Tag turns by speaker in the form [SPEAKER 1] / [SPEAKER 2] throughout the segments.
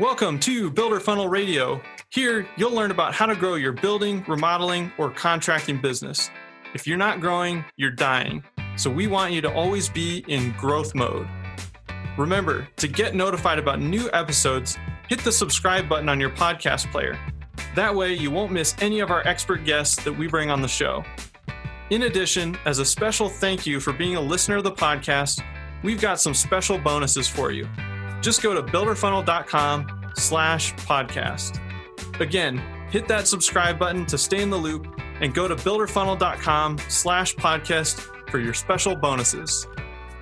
[SPEAKER 1] Welcome to Builder Funnel Radio. Here, you'll learn about how to grow your building, remodeling, or contracting business. If you're not growing, you're dying. So we want you to always be in growth mode. Remember, to get notified about new episodes, hit the subscribe button on your podcast player. That way, you won't miss any of our expert guests that we bring on the show. In addition, as a special thank you for being a listener of the podcast, we've got some special bonuses for you just go to builderfunnel.com slash podcast. Again, hit that subscribe button to stay in the loop and go to builderfunnel.com slash podcast for your special bonuses.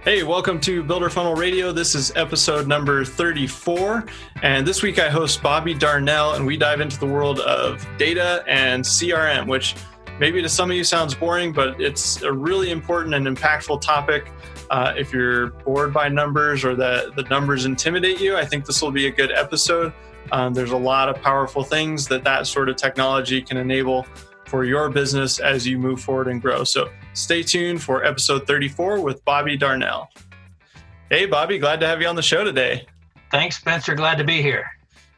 [SPEAKER 1] Hey, welcome to Builder Funnel Radio. This is episode number 34. And this week I host Bobby Darnell, and we dive into the world of data and CRM, which maybe to some of you sounds boring, but it's a really important and impactful topic uh, if you're bored by numbers or the, the numbers intimidate you, I think this will be a good episode. Um, there's a lot of powerful things that that sort of technology can enable for your business as you move forward and grow. So stay tuned for episode 34 with Bobby Darnell. Hey, Bobby, glad to have you on the show today.
[SPEAKER 2] Thanks, Spencer. Glad to be here.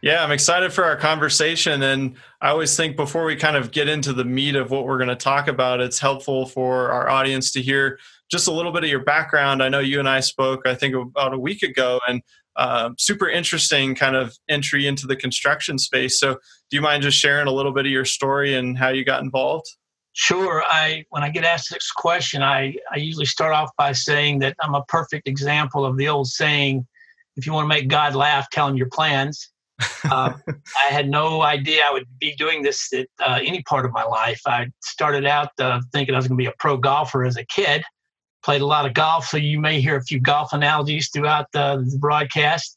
[SPEAKER 1] Yeah, I'm excited for our conversation. And I always think before we kind of get into the meat of what we're going to talk about, it's helpful for our audience to hear just a little bit of your background. I know you and I spoke, I think, about a week ago, and uh, super interesting kind of entry into the construction space. So, do you mind just sharing a little bit of your story and how you got involved?
[SPEAKER 2] Sure. I when I get asked this question, I, I usually start off by saying that I'm a perfect example of the old saying, if you want to make God laugh, tell him your plans. uh, I had no idea I would be doing this at uh, any part of my life. I started out uh, thinking I was going to be a pro golfer as a kid played a lot of golf, so you may hear a few golf analogies throughout the, the broadcast.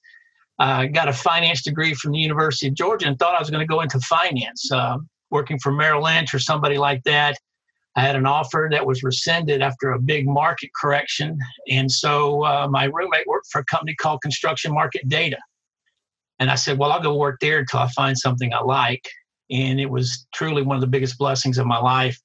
[SPEAKER 2] I uh, got a finance degree from the University of Georgia and thought I was going to go into finance, uh, working for Merrill Lynch or somebody like that. I had an offer that was rescinded after a big market correction. And so uh, my roommate worked for a company called Construction Market Data. And I said, Well, I'll go work there until I find something I like. And it was truly one of the biggest blessings of my life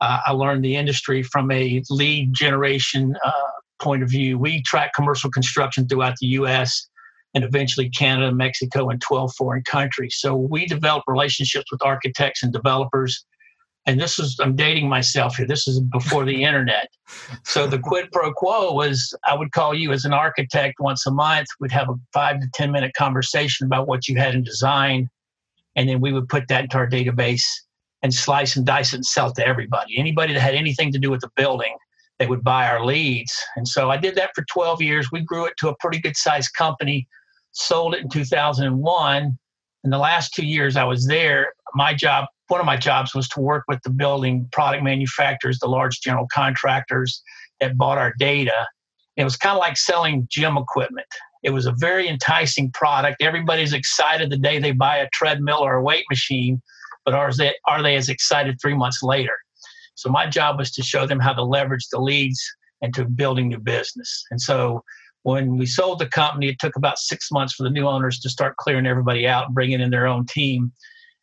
[SPEAKER 2] uh, I learned the industry from a lead generation uh, point of view. We track commercial construction throughout the U.S. and eventually Canada, Mexico, and 12 foreign countries. So we develop relationships with architects and developers. And this is, I'm dating myself here. This is before the internet. So the quid pro quo was I would call you as an architect once a month. We'd have a five to 10 minute conversation about what you had in design. And then we would put that into our database and slice and dice it and sell it to everybody. Anybody that had anything to do with the building, they would buy our leads. And so I did that for 12 years. We grew it to a pretty good sized company, sold it in 2001. In the last two years I was there, my job, one of my jobs was to work with the building product manufacturers, the large general contractors that bought our data. It was kind of like selling gym equipment. It was a very enticing product. Everybody's excited the day they buy a treadmill or a weight machine but are they, are they as excited three months later? So my job was to show them how to leverage the leads into building new business. And so when we sold the company, it took about six months for the new owners to start clearing everybody out and bringing in their own team.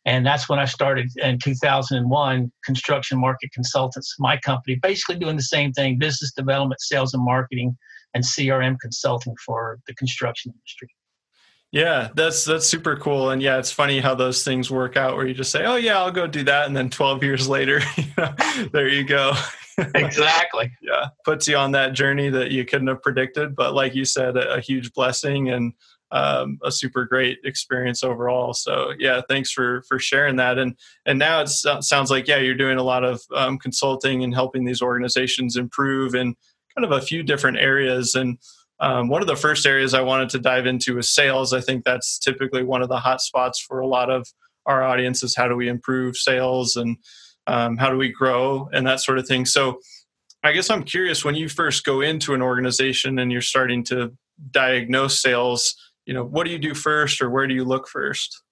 [SPEAKER 2] And that's when I started in 2001, Construction Market Consultants, my company, basically doing the same thing business development, sales and marketing, and CRM consulting for the construction industry.
[SPEAKER 1] Yeah, that's that's super cool, and yeah, it's funny how those things work out. Where you just say, "Oh yeah, I'll go do that," and then 12 years later, you know, there you go.
[SPEAKER 2] exactly.
[SPEAKER 1] yeah, puts you on that journey that you couldn't have predicted, but like you said, a, a huge blessing and um, a super great experience overall. So yeah, thanks for for sharing that. And and now it sounds like yeah, you're doing a lot of um, consulting and helping these organizations improve in kind of a few different areas and um, one of the first areas I wanted to dive into is sales. I think that's typically one of the hot spots for a lot of our audiences. How do we improve sales and um, how do we grow and that sort of thing? So, I guess I'm curious when you first go into an organization and you're starting to diagnose sales, you know, what do you do first or where do you look first?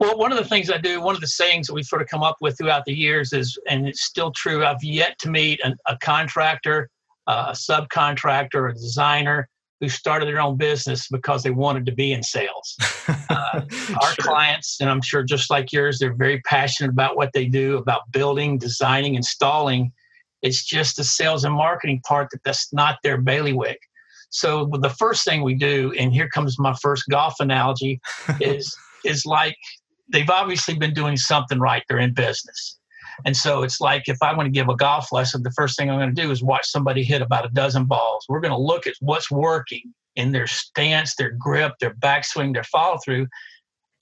[SPEAKER 2] Well, one of the things I do, one of the sayings that we've sort of come up with throughout the years is, and it's still true, I've yet to meet an, a contractor a subcontractor, a designer who started their own business because they wanted to be in sales. Uh, our sure. clients, and I'm sure just like yours, they're very passionate about what they do, about building, designing, installing. It's just the sales and marketing part that that's not their bailiwick. So the first thing we do, and here comes my first golf analogy, is is like they've obviously been doing something right. They're in business. And so it's like if I want to give a golf lesson, the first thing I'm going to do is watch somebody hit about a dozen balls. We're going to look at what's working in their stance, their grip, their backswing, their follow through,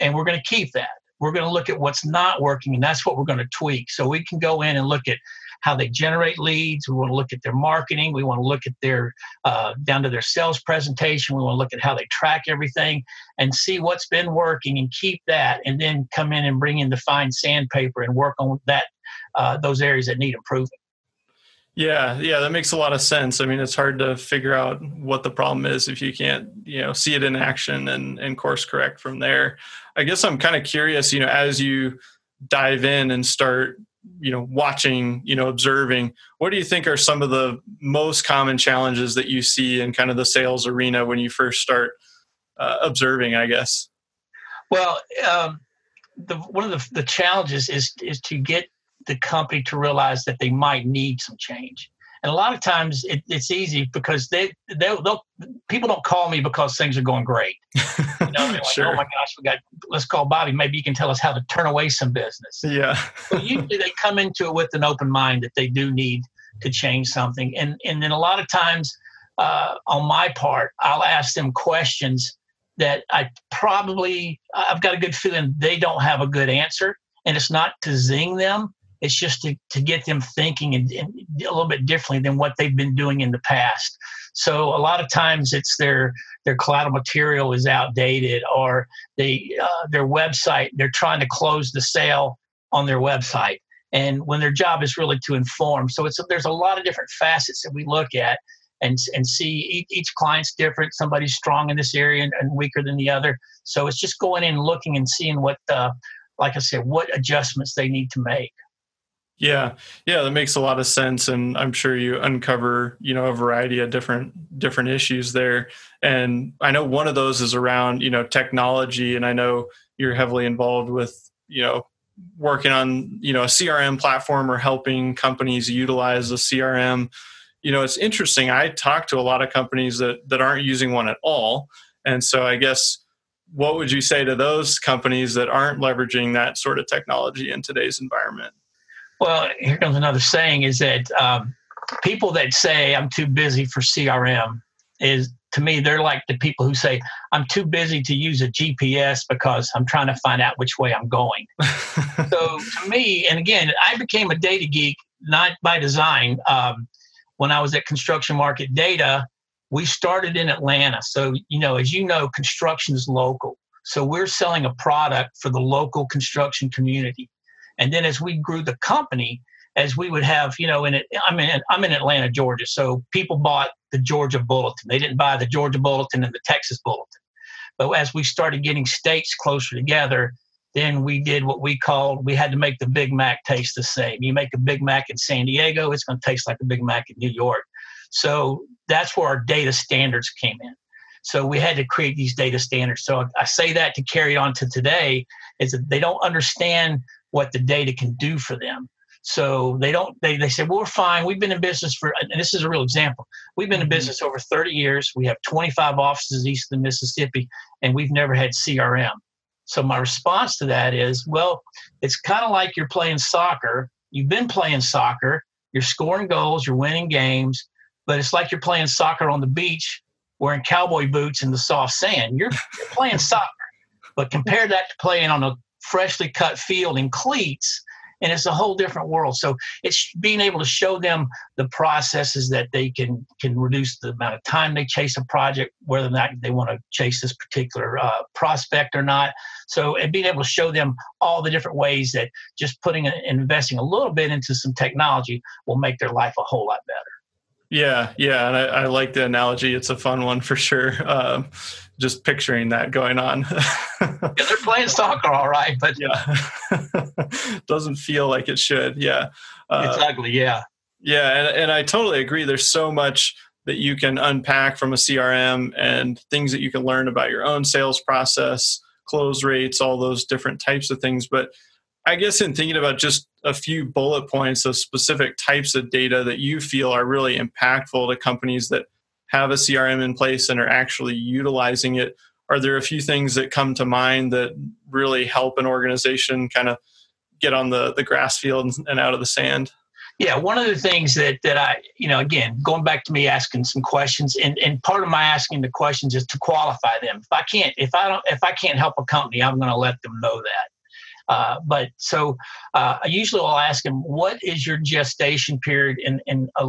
[SPEAKER 2] and we're going to keep that. We're going to look at what's not working, and that's what we're going to tweak. So we can go in and look at how they generate leads. We want to look at their marketing. We want to look at their uh, down to their sales presentation. We want to look at how they track everything and see what's been working and keep that, and then come in and bring in the fine sandpaper and work on that uh, those areas that need improvement.
[SPEAKER 1] Yeah, yeah, that makes a lot of sense. I mean, it's hard to figure out what the problem is if you can't, you know, see it in action and, and course correct from there. I guess I'm kind of curious, you know, as you dive in and start, you know, watching, you know, observing, what do you think are some of the most common challenges that you see in kind of the sales arena when you first start uh, observing, I guess?
[SPEAKER 2] Well, um, the, one of the, the challenges is is to get the company to realize that they might need some change. And a lot of times it, it's easy because they they'll, they'll, people don't call me because things are going great. You know, like, sure. oh my gosh, we got let's call Bobby. Maybe you can tell us how to turn away some business.
[SPEAKER 1] Yeah.
[SPEAKER 2] so usually they come into it with an open mind that they do need to change something, and and then a lot of times uh, on my part, I'll ask them questions that I probably I've got a good feeling they don't have a good answer, and it's not to zing them it's just to, to get them thinking and, and a little bit differently than what they've been doing in the past. So a lot of times it's their their collateral material is outdated or they uh, their website they're trying to close the sale on their website and when their job is really to inform. So it's there's a lot of different facets that we look at and and see each, client's different. Somebody's strong in this area and, and, weaker than the other. So it's just going in looking and seeing what, uh, like I said, what adjustments they need to make.
[SPEAKER 1] Yeah, yeah, that makes a lot of sense, and I'm sure you uncover you know a variety of different different issues there. And I know one of those is around you know technology, and I know you're heavily involved with you know working on you know a CRM platform or helping companies utilize the CRM. You know, it's interesting. I talk to a lot of companies that that aren't using one at all, and so I guess what would you say to those companies that aren't leveraging that sort of technology in today's environment?
[SPEAKER 2] Well, here comes another saying: is that um, people that say I'm too busy for CRM is to me they're like the people who say I'm too busy to use a GPS because I'm trying to find out which way I'm going. so to me, and again, I became a data geek not by design. Um, when I was at Construction Market Data, we started in Atlanta. So you know, as you know, construction is local. So we're selling a product for the local construction community. And then as we grew the company, as we would have, you know, in it, I'm in I'm in Atlanta, Georgia, so people bought the Georgia Bulletin. They didn't buy the Georgia Bulletin and the Texas Bulletin. But as we started getting states closer together, then we did what we called we had to make the Big Mac taste the same. You make a Big Mac in San Diego, it's going to taste like a Big Mac in New York. So that's where our data standards came in. So we had to create these data standards. So I say that to carry on to today is that they don't understand what the data can do for them. So they don't, they, they say, well, we're fine. We've been in business for, and this is a real example. We've been in mm-hmm. business over 30 years. We have 25 offices east of the Mississippi, and we've never had CRM. So my response to that is, well, it's kind of like you're playing soccer. You've been playing soccer, you're scoring goals, you're winning games, but it's like you're playing soccer on the beach wearing cowboy boots in the soft sand. You're, you're playing soccer. But compare that to playing on a freshly cut field in cleats and it's a whole different world so it's being able to show them the processes that they can can reduce the amount of time they chase a project whether or not they want to chase this particular uh, prospect or not so and being able to show them all the different ways that just putting and investing a little bit into some technology will make their life a whole lot better
[SPEAKER 1] yeah, yeah, and I, I, like the analogy. It's a fun one for sure. Um, just picturing that going on.
[SPEAKER 2] yeah, they're playing soccer, all right, but
[SPEAKER 1] yeah, doesn't feel like it should. Yeah,
[SPEAKER 2] uh, it's ugly. Yeah,
[SPEAKER 1] yeah, and and I totally agree. There's so much that you can unpack from a CRM and things that you can learn about your own sales process, close rates, all those different types of things. But I guess in thinking about just a few bullet points of specific types of data that you feel are really impactful to companies that have a CRM in place and are actually utilizing it, are there a few things that come to mind that really help an organization kind of get on the, the grass field and out of the sand?
[SPEAKER 2] Yeah, one of the things that that I, you know, again, going back to me asking some questions, and, and part of my asking the questions is to qualify them. If I can't, if I don't, if I can't help a company, I'm going to let them know that. Uh, but so uh, I usually will ask them, what is your gestation period in, in a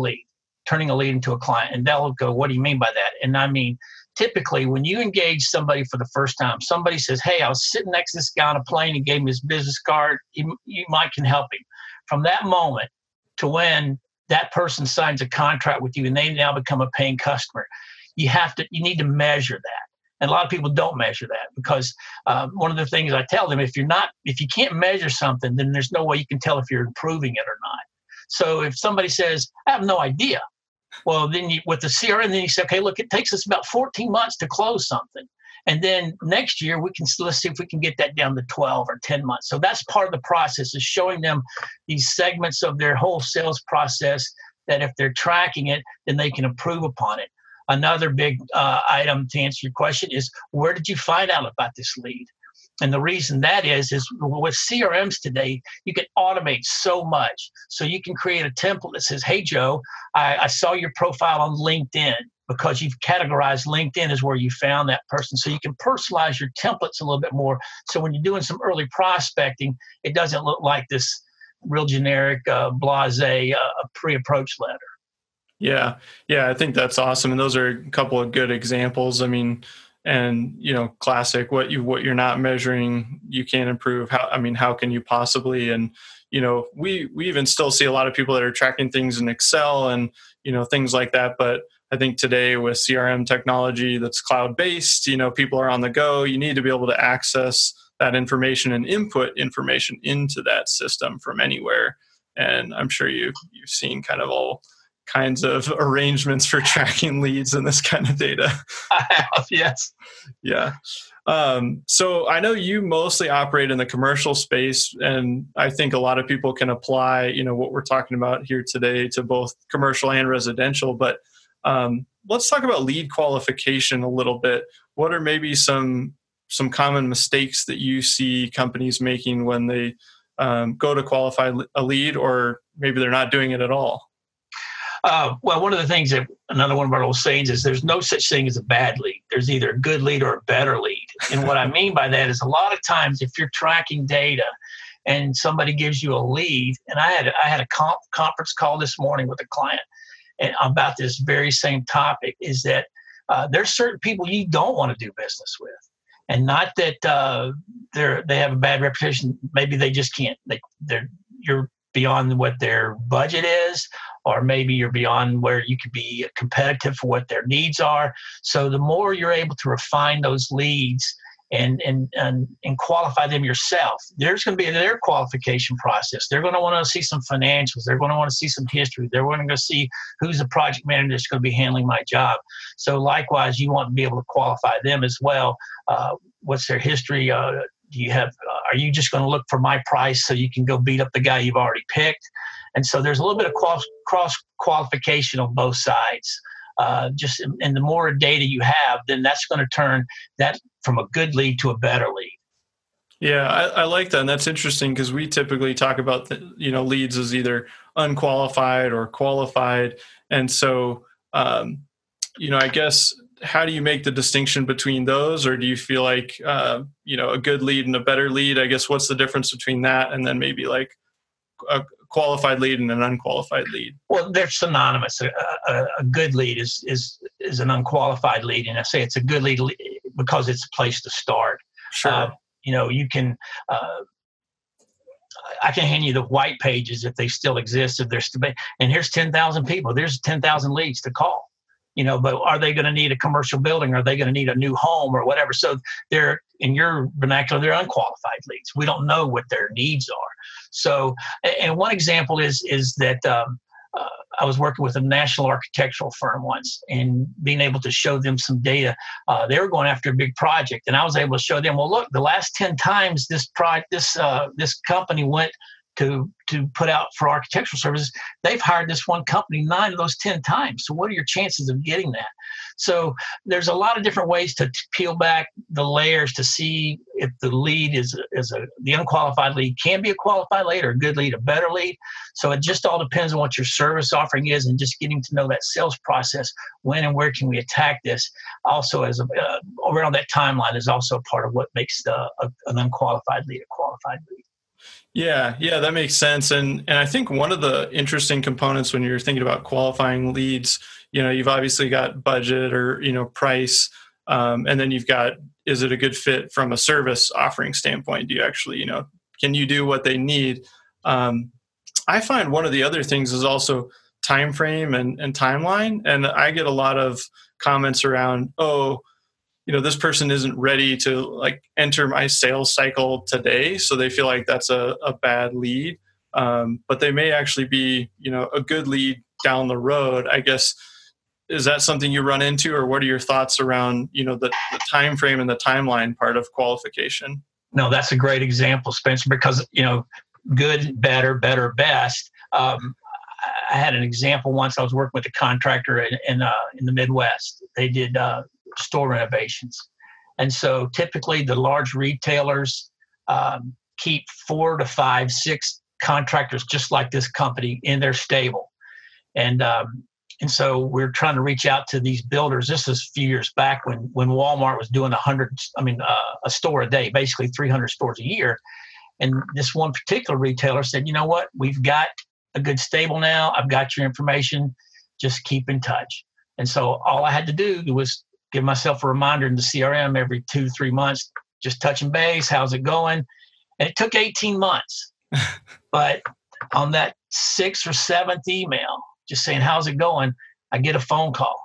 [SPEAKER 2] turning a lead into a client? And they'll go, what do you mean by that? And I mean, typically when you engage somebody for the first time, somebody says, hey, I was sitting next to this guy on a plane and gave him his business card. You, you might can help him. From that moment to when that person signs a contract with you and they now become a paying customer, you have to, you need to measure that. And a lot of people don't measure that because um, one of the things I tell them, if you're not, if you can't measure something, then there's no way you can tell if you're improving it or not. So if somebody says, I have no idea, well, then you, with the CRM, then you say, okay, look, it takes us about 14 months to close something. And then next year we can let's see if we can get that down to 12 or 10 months. So that's part of the process is showing them these segments of their whole sales process that if they're tracking it, then they can improve upon it. Another big uh, item to answer your question is where did you find out about this lead? And the reason that is, is with CRMs today, you can automate so much. So you can create a template that says, Hey, Joe, I, I saw your profile on LinkedIn because you've categorized LinkedIn as where you found that person. So you can personalize your templates a little bit more. So when you're doing some early prospecting, it doesn't look like this real generic, uh, blase uh, pre approach letter.
[SPEAKER 1] Yeah, yeah, I think that's awesome, and those are a couple of good examples. I mean, and you know classic what you what you're not measuring you can't improve. How i mean how can you possibly? And you know we we even still see a lot of people that are tracking things in excel and you know things like that. But i think today with crm technology that's cloud based you know people are on the go. You need to be able to access that information and input information into that system from anywhere. And i'm sure you you've seen kind of all kinds of arrangements for tracking leads and this kind of data.
[SPEAKER 2] I have, yes.
[SPEAKER 1] Yeah. Um, so I know you mostly operate in the commercial space, and I think a lot of people can apply, you know, what we're talking about here today to both commercial and residential. But um, let's talk about lead qualification a little bit. What are maybe some some common mistakes that you see companies making when they um, go to qualify a lead, or maybe they're not doing it at all?
[SPEAKER 2] Uh, well, one of the things that another one of our old sayings is there's no such thing as a bad lead. There's either a good lead or a better lead. And what I mean by that is a lot of times if you're tracking data and somebody gives you a lead, and I had I had a comp, conference call this morning with a client and about this very same topic is that uh, there's certain people you don't want to do business with and not that uh, they're they have a bad reputation. Maybe they just can't. They they're you're beyond what their budget is, or maybe you're beyond where you could be competitive for what their needs are. So the more you're able to refine those leads and and and, and qualify them yourself, there's going to be their qualification process. They're going to want to see some financials. They're going to want to see some history. They're going to see who's the project manager that's going to be handling my job. So likewise, you want to be able to qualify them as well. Uh, what's their history? Uh, do you have uh, are you just going to look for my price so you can go beat up the guy you've already picked? And so there's a little bit of cross, cross qualification on both sides. Uh, just and the more data you have then that's going to turn that from a good lead to a better lead.
[SPEAKER 1] Yeah i, I like that and that's interesting because we typically talk about the, you know leads as either unqualified or qualified. And so um, you know i guess how do you make the distinction between those or do you feel like uh, you know a good lead and a better lead i guess what's the difference between that and then maybe like a qualified lead and an unqualified lead
[SPEAKER 2] well they're synonymous a, a, a good lead is is is an unqualified lead and i say it's a good lead because it's a place to start
[SPEAKER 1] sure. Uh,
[SPEAKER 2] you know you can uh, I can hand you the white pages if they still exist. If there's and here's ten thousand people. There's ten thousand leads to call you know but are they going to need a commercial building? Are they going to need a new home or whatever? So they're in your vernacular they're unqualified leads. We don't know what their needs are. So and one example is is that um, uh, I was working with a national architectural firm once and being able to show them some data. Uh, they were going after a big project, and I was able to show them, well, look, the last ten times this project, this uh, this company went to to put out for architectural services, they've hired this one company nine of those ten times. So what are your chances of getting that? So there's a lot of different ways to peel back the layers to see if the lead is is a the unqualified lead can be a qualified lead or a good lead, a better lead. So it just all depends on what your service offering is and just getting to know that sales process. When and where can we attack this? Also, as a, uh, around that timeline is also part of what makes the, a, an unqualified lead a qualified lead.
[SPEAKER 1] Yeah, yeah, that makes sense. And and I think one of the interesting components when you're thinking about qualifying leads, you know, you've obviously got budget or you know price, um, and then you've got is it a good fit from a service offering standpoint? Do you actually you know can you do what they need? Um, I find one of the other things is also time frame and, and timeline, and I get a lot of comments around oh you know this person isn't ready to like enter my sales cycle today so they feel like that's a, a bad lead um, but they may actually be you know a good lead down the road i guess is that something you run into or what are your thoughts around you know the, the time frame and the timeline part of qualification
[SPEAKER 2] no that's a great example spencer because you know good better better best um, I had an example once. I was working with a contractor in in, uh, in the Midwest. They did uh, store renovations. And so typically the large retailers um, keep four to five, six contractors just like this company in their stable. And um, and so we're trying to reach out to these builders. This is a few years back when when Walmart was doing a hundred, I mean, uh, a store a day, basically 300 stores a year. And this one particular retailer said, you know what, we've got a good stable now. I've got your information. Just keep in touch. And so all I had to do was give myself a reminder in the CRM every two, three months, just touching base. How's it going? And it took 18 months. but on that sixth or seventh email, just saying, How's it going? I get a phone call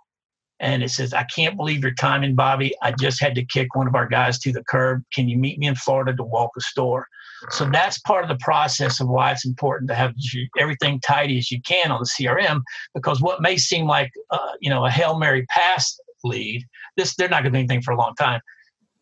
[SPEAKER 2] and it says, I can't believe your timing, Bobby. I just had to kick one of our guys to the curb. Can you meet me in Florida to walk a store? So that's part of the process of why it's important to have everything tidy as you can on the CRM, because what may seem like uh, you know a hail mary pass lead. This they're not going to do anything for a long time.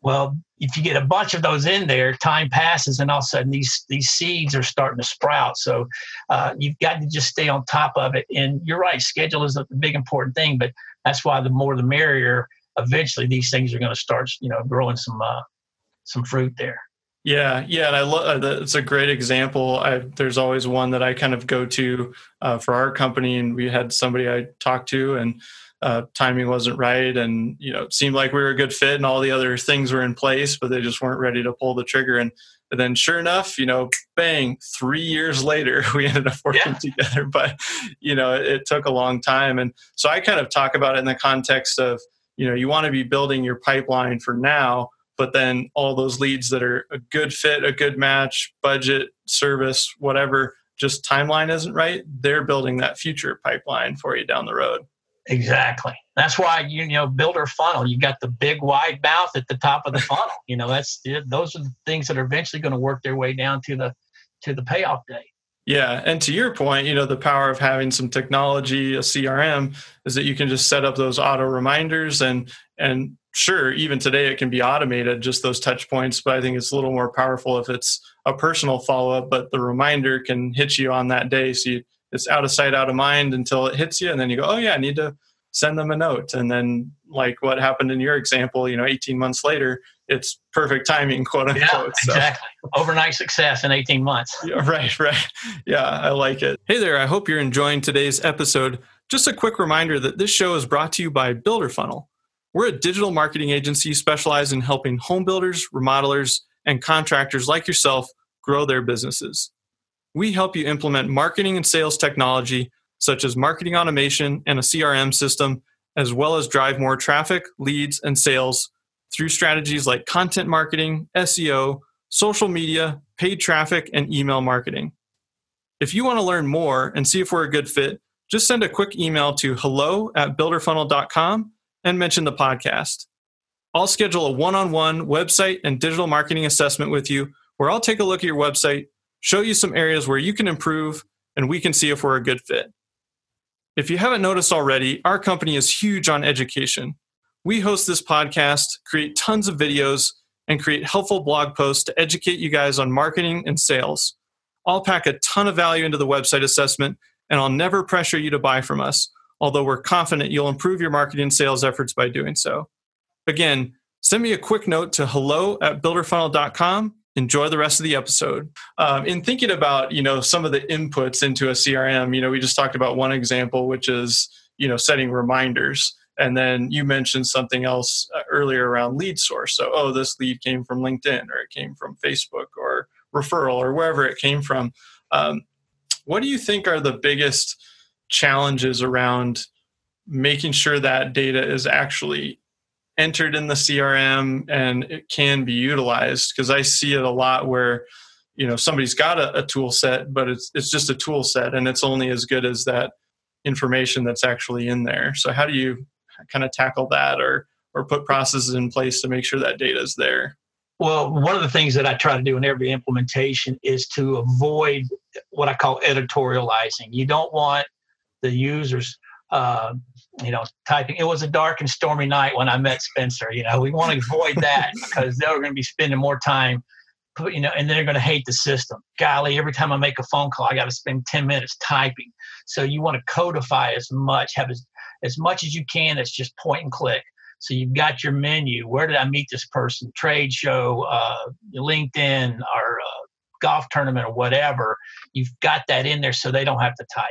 [SPEAKER 2] Well, if you get a bunch of those in there, time passes, and all of a sudden these these seeds are starting to sprout. So uh, you've got to just stay on top of it. And you're right, schedule is a big important thing, but that's why the more the merrier. Eventually, these things are going to start, you know, growing some uh, some fruit there.
[SPEAKER 1] Yeah, yeah, and I love uh, it's a great example. I, there's always one that I kind of go to uh, for our company, and we had somebody I talked to, and uh, timing wasn't right and you know it seemed like we were a good fit and all the other things were in place but they just weren't ready to pull the trigger. And, and then sure enough you know bang three years later we ended up working yeah. together. But you know it, it took a long time. And so i kind of talk about it in the context of you know you want to be building your pipeline for now but then all those leads that are a good fit a good match budget service whatever just timeline isn't right they're building that future pipeline for you down the road
[SPEAKER 2] Exactly. That's why you, know builder funnel. You got the big wide mouth at the top of the funnel. You know that's those are the things that are eventually going to work their way down to the to the payoff day.
[SPEAKER 1] Yeah, and to your point, you know the power of having some technology, a CRM, is that you can just set up those auto reminders and and sure, even today it can be automated, just those touch points. But I think it's a little more powerful if it's a personal follow up. But the reminder can hit you on that day, so you it's out of sight, out of mind until it hits you, and then you go, oh yeah, I need to send them a note. And then, like what happened in your example, you know, 18 months later, it's perfect timing, quote unquote.
[SPEAKER 2] Yeah, exactly. So. Overnight success in 18 months.
[SPEAKER 1] Yeah, right, right. Yeah, I like it. Hey there, I hope you're enjoying today's episode. Just a quick reminder that this show is brought to you by Builder Funnel. We're a digital marketing agency specialized in helping home builders, remodelers, and contractors like yourself grow their businesses we help you implement marketing and sales technology such as marketing automation and a CRM system, as well as drive more traffic, leads, and sales through strategies like content marketing, SEO, social media, paid traffic, and email marketing. If you want to learn more and see if we're a good fit, just send a quick email to hello at builderfunnel.com and mention the podcast. I'll schedule a one on one website and digital marketing assessment with you where I'll take a look at your website show you some areas where you can improve, and we can see if we're a good fit. If you haven't noticed already, our company is huge on education. We host this podcast, create tons of videos, and create helpful blog posts to educate you guys on marketing and sales. I'll pack a ton of value into the website assessment, and I'll never pressure you to buy from us, although we're confident you'll improve your marketing and sales efforts by doing so. Again, send me a quick note to hello at builderfunnel.com enjoy the rest of the episode. Um, in thinking about you know some of the inputs into a crm you know we just talked about one example which is you know setting reminders. And then you mentioned something else uh, earlier around lead source. So oh this lead came from linkedin or it came from facebook or referral or wherever it came from. Um, what do you think are the biggest challenges around making sure that data is actually entered in the CRM and it can be utilized because I see it a lot where you know somebody's got a, a, tool set but it's it's just a tool set and it's only as good as that information that's actually in there. So how do you kind of tackle that or or put processes in place to make sure that data is there?
[SPEAKER 2] Well one of the things that i try to do in every implementation is to avoid what i call editorializing. You don't want the users uh, you know, typing. It was a dark and stormy night when I met Spencer. You know, we want to avoid that because they're going to be spending more time, you know, and they're going to hate the system. Golly, every time I make a phone call, I got to spend 10 minutes typing. So you want to codify as much, have as, as much as you can that's just point and click. So you've got your menu. Where did I meet this person? Trade show, uh, LinkedIn, or uh, golf tournament, or whatever. You've got that in there so they don't have to type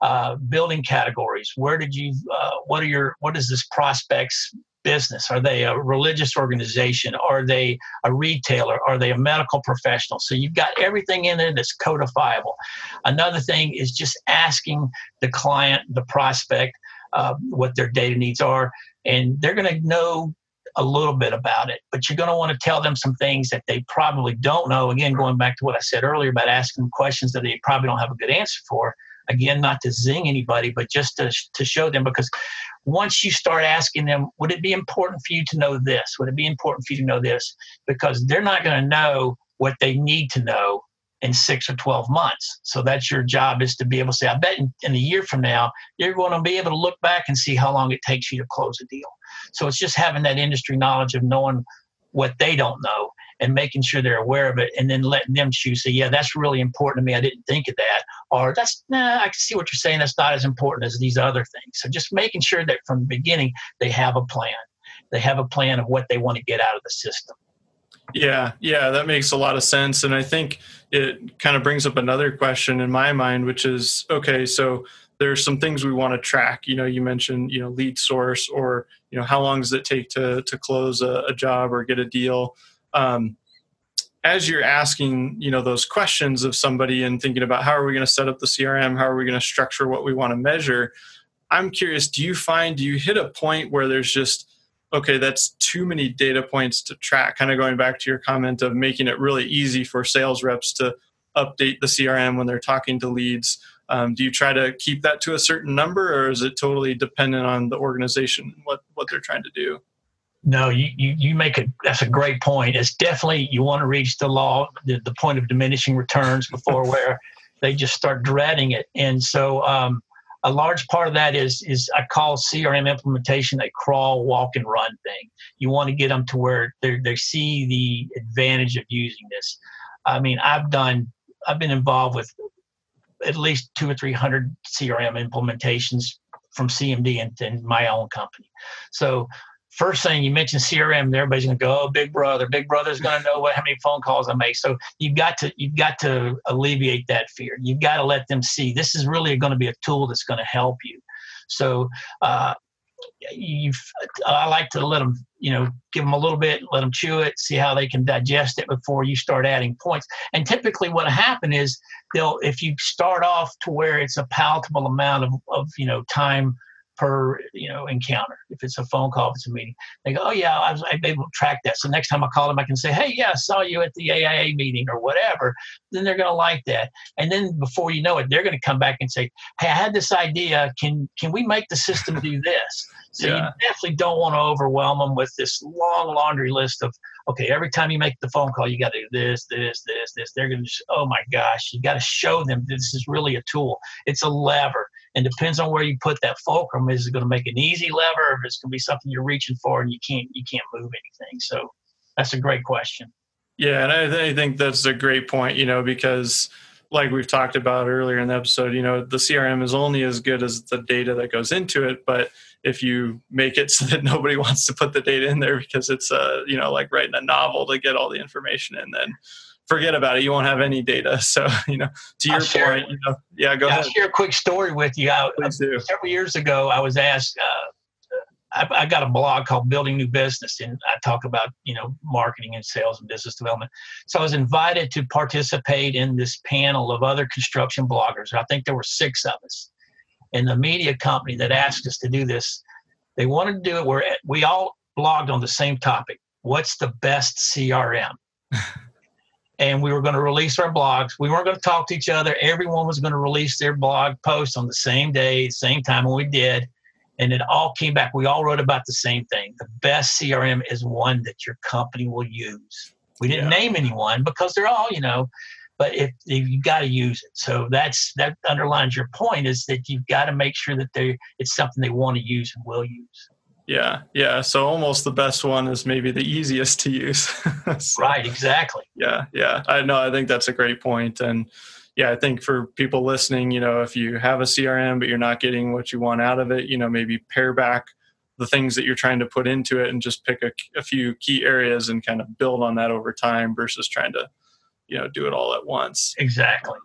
[SPEAKER 2] uh, building categories. Where did you? Uh, what are your? What is this prospects business? Are they a religious organization? Are they a retailer? Are they a medical professional? So you've got everything in there that's codifiable. Another thing is just asking the client, the prospect, uh, what their data needs are, and they're going to know a little bit about it, but you're going to want to tell them some things that they probably don't know. Again, going back to what I said earlier about asking questions that they probably don't have a good answer for again not to zing anybody but just to, to show them because once you start asking them would it be important for you to know this would it be important for you to know this because they're not going to know what they need to know in six or 12 months. So that's your job is to be able to say, I bet in, in, a year from now, you're going to be able to look back and see how long it takes you to close a deal. So it's just having that industry knowledge of knowing what they don't know and making sure they're aware of it and then letting them choose. Say yeah that's really important to me. I didn't think of that. Or that's nah i can see what you're saying. That's not as important as these other things. So just making sure that from the beginning they have a plan. They have a plan of what they want to get out of the system.
[SPEAKER 1] Yeah yeah that makes a lot of sense. And i think it kind of brings up another question in my mind which is okay so there's some things we want to track. You know you mentioned you know lead source or you know how long does it take to to close a, a job or get a deal um, as you're asking you know those questions of somebody and thinking about how are we going to set up the crm how are we going to structure what we want to measure i'm curious do you find do you hit a point where there's just okay that's too many data points to track? Kind of going back to your comment of making it really easy for sales reps to update the crm when they're talking to leads um, do you try to keep that to a certain number or is it totally dependent on the organization and what what they're trying to do
[SPEAKER 2] no, you, you, you make a that's a great point. It's definitely you want to reach the law, the, the point of diminishing returns before where they just start dreading it. And so um, a large part of that is is I call CRM implementation a crawl, walk, and run thing. You want to get them to where they they see the advantage of using this. I mean, I've done I've been involved with at least two or three hundred CRM implementations from CMD and, and my own company. So first thing you mentioned CRM, everybody's going to go, "Oh, Big Brother, Big Brother's going to know what how many phone calls I make." So you've got to you've got to alleviate that fear. You've got to let them see this is really going to be a tool that's going to help you. So uh, you, I like to let them, you know, give them a little bit, let them chew it, see how they can digest it before you start adding points. And typically, what happen is they'll, if you start off to where it's a palatable amount of, of you know, time per you know encounter. If it's a phone call, if it's a meeting, they go, "Oh yeah, I was able to track that." So next time I call them, I can say, "Hey, yeah, I saw you at the AIA meeting or whatever." Then they're going to like that, and then before you know it, they're going to come back and say, "Hey, I had this idea. Can can we make the system do this?" So yeah. you definitely don't want to overwhelm them with this long laundry list of okay, every time you make the phone call, you got to do this, this, this, this. They're going to, just, oh my gosh, you got to show them this is really a tool. It's a lever and depends on where you put that fulcrum. Is it going to make an easy lever, or it's going to be something you're reaching for and you can't you can't move anything? So that's a great question.
[SPEAKER 1] Yeah, and I, I think that's a great point. You know, because like we've talked about earlier in the episode, you know, the CRM is only as good as the data that goes into it. But if you make it so that nobody wants to put the data in there because it's, uh, you know, like writing a novel to get all the information in, then forget about it. You won't have any data. So, you know, to your share, point, you know, yeah, go
[SPEAKER 2] yeah,
[SPEAKER 1] ahead.
[SPEAKER 2] I'll share a quick story with you. I, several years ago, I was asked, uh, I, I, got a blog called Building New Business, and I talk about you know marketing and sales and business development. So I was invited to participate in this panel of other construction bloggers. I think there were six of us, and the media company that asked us to do this, they wanted to do it where we all blogged on the same topic: what's the best CRM? and we were going to release our blogs. We weren't going to talk to each other. Everyone was going to release their blog posts on the same day, same time, and we did and it all came back. We all wrote about the same thing. The best CRM is one that your company will use. We didn't yeah. name anyone because they're all, you know, but if, if you got to use it. So that's that underlines your point is that you've got to make sure that they it's something they want to use and will use.
[SPEAKER 1] Yeah, yeah. So almost the best one is maybe the easiest to use.
[SPEAKER 2] so, right, exactly.
[SPEAKER 1] Yeah, yeah. I know. I think that's a great point. and yeah, I think for people listening, you know, if you have a CRM but you're not getting what you want out of it, you know, maybe pare back the things that you're trying to put into it and just pick a, a few key areas and kind of build on that over time versus trying to, you know, do it all at once.
[SPEAKER 2] Exactly.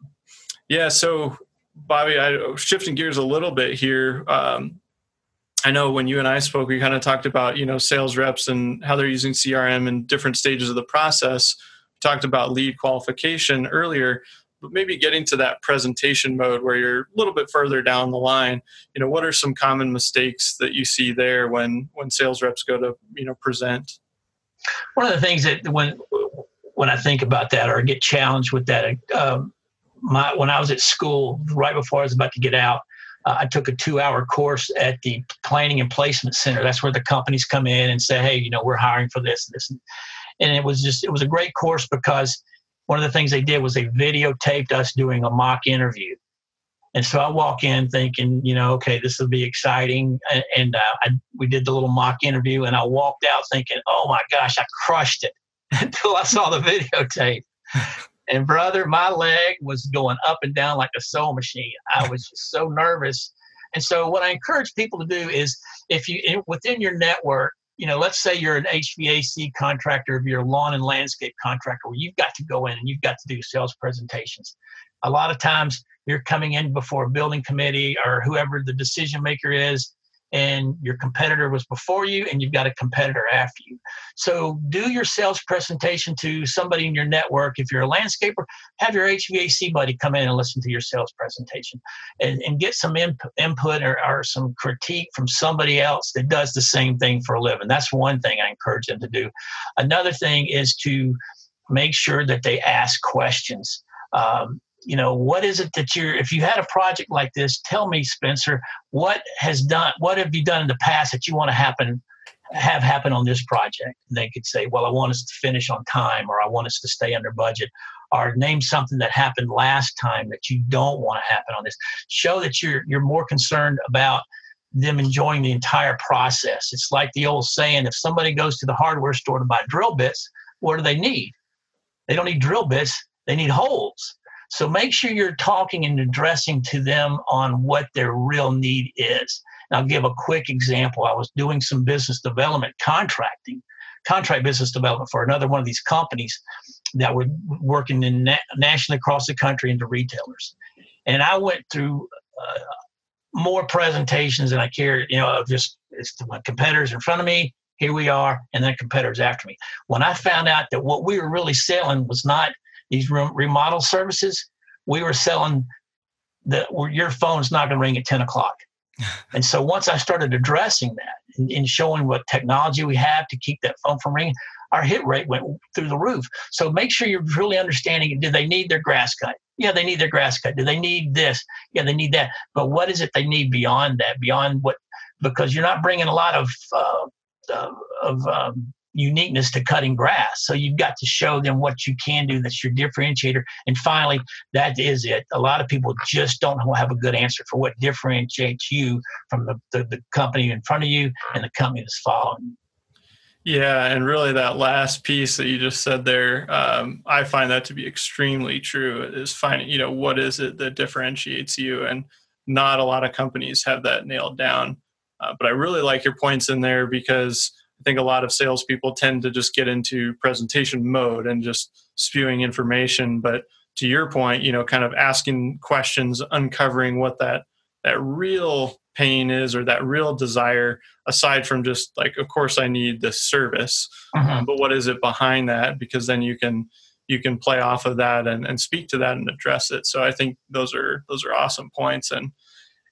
[SPEAKER 1] Yeah. So, Bobby, I shifting gears a little bit here. Um, I know when you and I spoke, we kind of talked about you know sales reps and how they're using CRM in different stages of the process. We talked about lead qualification earlier but maybe getting to that presentation mode where you're a little bit further down the line you know what are some common mistakes that you see there when when sales reps go to you know present
[SPEAKER 2] one of the things that when when i think about that or get challenged with that um, my when i was at school right before i was about to get out uh, I took a two hour course at the planning and placement center. That's where the companies come in and say, hey, you know, we're hiring for this and this. And it was just, it was a great course because one of the things they did was they videotaped us doing a mock interview. And so I walk in thinking, you know, okay, this will be exciting. And uh, I, we did the little mock interview, and I walked out thinking, oh my gosh, I crushed it until I saw the videotape. And brother, my leg was going up and down like a sewing machine. I was just so nervous. And so, what I encourage people to do is, if you within your network, you know, let's say you're an HVAC contractor, if you're a lawn and landscape contractor, where you've got to go in and you've got to do sales presentations. A lot of times you're coming in before a building committee or whoever the decision maker is, and your competitor was before you and you've got a competitor after you. So do your sales presentation to somebody in your network. If you're a landscaper, have your HVAC buddy come in and listen to your sales presentation and, and get some inp- input or, or some critique from somebody else that does the same thing for a living. That's one thing I encourage them to do. Another thing is to make sure that they ask questions. Um, you know what is it that you're if you had a project like this tell me spencer what has done what have you done in the past that you want to happen have happen on this project? And they could say well i want us to finish on time or i want us to stay under budget or name something that happened last time that you don't want to happen on this. Show that you're you're more concerned about them enjoying the entire process. It's like the old saying if somebody goes to the hardware store to buy drill bits what do they need? They don't need drill bits they need holes so make sure you're talking and addressing to them on what their real need is. And I'll give a quick example. I was doing some business development contracting, contract business development for another one of these companies that were working in na- nationally across the country into retailers. And I went through uh, more presentations than I cared, you know, of just it's my competitors in front of me, here we are, and then competitors after me. When I found out that what we were really selling was not these remodel services, we were selling that your phone's not going to ring at 10 o'clock. and so once I started addressing that and, and, showing what technology we have to keep that phone from ringing, our hit rate went through the roof. So make sure you're really understanding do they need their grass cut? Yeah, they need their grass cut. Do they need this? Yeah, they need that. But what is it they need beyond that? Beyond what? Because you're not bringing a lot of uh, uh, of um, uniqueness to cutting grass. So you've got to show them what you can do that's your differentiator. And finally, that is it. A lot of people just don't have a good answer for what differentiates you from the, the, the company in front of you and the company that's following.
[SPEAKER 1] Yeah, and really that last piece that you just said there, um, I find that to be extremely true. Is finding, you know, what is it that differentiates you, and not a lot of companies have that nailed down. Uh, but I really like your points in there because I think a lot of salespeople tend to just get into presentation mode and just spewing information. But to your point, you know, kind of asking questions, uncovering what that that real pain is or that real desire aside from just like of course i need this service mm-hmm. um, but what is it behind that because then you can you can play off of that and, and speak to that and address it so i think those are those are awesome points and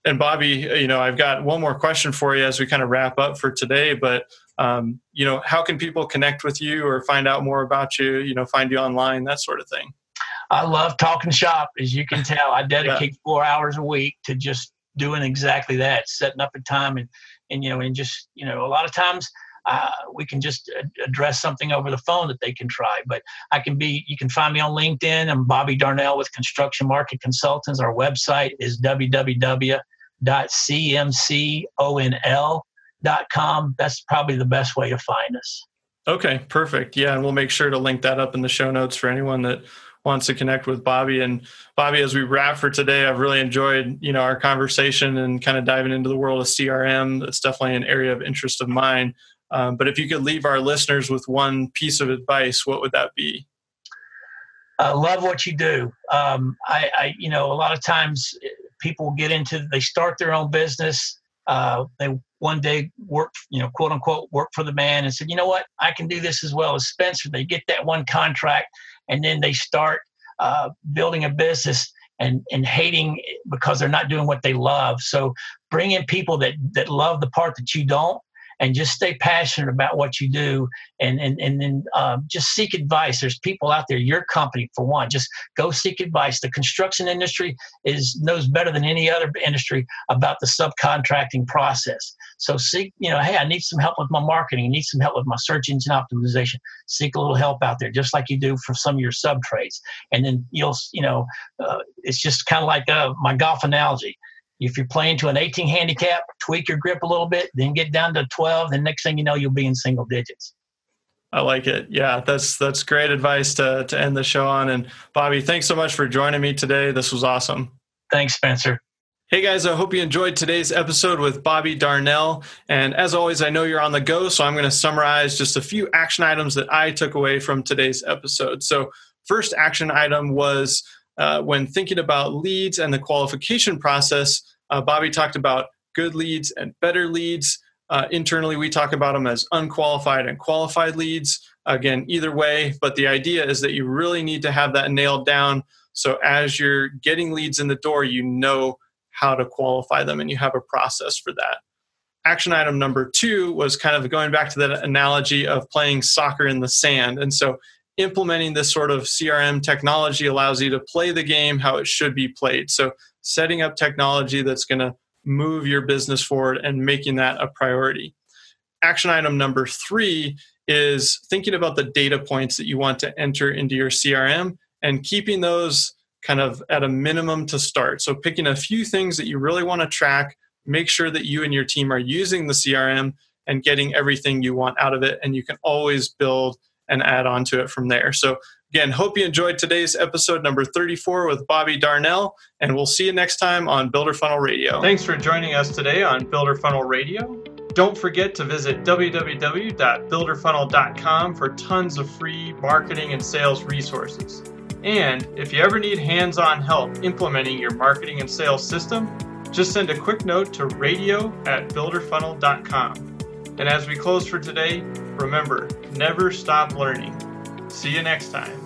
[SPEAKER 1] and bobby you know i've got one more question for you as we kind of wrap up for today but um, you know how can people connect with you or find out more about you you know find you online that sort of thing
[SPEAKER 2] i love talking shop as you can tell i dedicate yeah. four hours a week to just doing exactly that, setting up a time and and you know and just you know a lot of times uh, we can just address something over the phone that they can try. But I can be, you can find me on LinkedIn. I'm Bobby Darnell with Construction Market Consultants. Our website is www.cmconl.com. That's probably the best way to find us.
[SPEAKER 1] Okay, perfect. Yeah, and we'll make sure to link that up in the show notes for anyone that wants to connect with Bobby. And Bobby, as we wrap for today, I've really enjoyed you know our conversation and kind of diving into the world of CRM. That's definitely an area of interest of mine. Um, but if you could leave our listeners with one piece of advice, what would that be?
[SPEAKER 2] Uh, love what you do. Um, I, I, you know, a lot of times people get into, they start their own business. Uh, they one day work, you know, quote unquote, work for the man and said, you know what, I can do this as well as Spencer. They get that one contract and then they start uh, building a business and and hating because they're not doing what they love. So bring in people that that love the part that you don't, and just stay passionate about what you do and and and then um, just seek advice. There's people out there your company for one. Just go seek advice. The construction industry is knows better than any other industry about the subcontracting process. So seek you know hey i need some help with my marketing. I need some help with my search engine optimization. Seek a little help out there just like you do for some of your sub trades. And then you'll you know uh, it's just kind of like uh, my golf analogy if you're playing to an 18 handicap, tweak your grip a little bit, then get down to 12. Then next thing you know, you'll be in single digits.
[SPEAKER 1] I like it. Yeah, that's that's great advice to to end the show on. And Bobby, thanks so much for joining me today. This was awesome.
[SPEAKER 2] Thanks, Spencer.
[SPEAKER 1] Hey guys, I hope you enjoyed today's episode with Bobby Darnell. And as always, I know you're on the go, so I'm going to summarize just a few action items that I took away from today's episode. So, first action item was uh, when thinking about leads and the qualification process, uh, Bobby talked about good leads and better leads. Uh, internally, we talk about them as unqualified and qualified leads. Again, either way, but the idea is that you really need to have that nailed down. So as you're getting leads in the door, you know how to qualify them and you have a process for that. Action item number two was kind of going back to that analogy of playing soccer in the sand. And so implementing this sort of CRM technology allows you to play the game how it should be played. So, setting up technology that's going to move your business forward and making that a priority. Action item number three is thinking about the data points that you want to enter into your CRM and keeping those kind of at a minimum to start. So, picking a few things that you really want to track, make sure that you and your team are using the CRM and getting everything you want out of it. And you can always build and add on to it from there. So, again, hope you enjoyed today's episode number 34 with Bobby Darnell, and we'll see you next time on Builder Funnel Radio. Thanks for joining us today on Builder Funnel Radio. Don't forget to visit www.builderfunnel.com for tons of free marketing and sales resources. And if you ever need hands on help implementing your marketing and sales system, just send a quick note to radio at builderfunnel.com. And as we close for today, remember never stop learning. See you next time.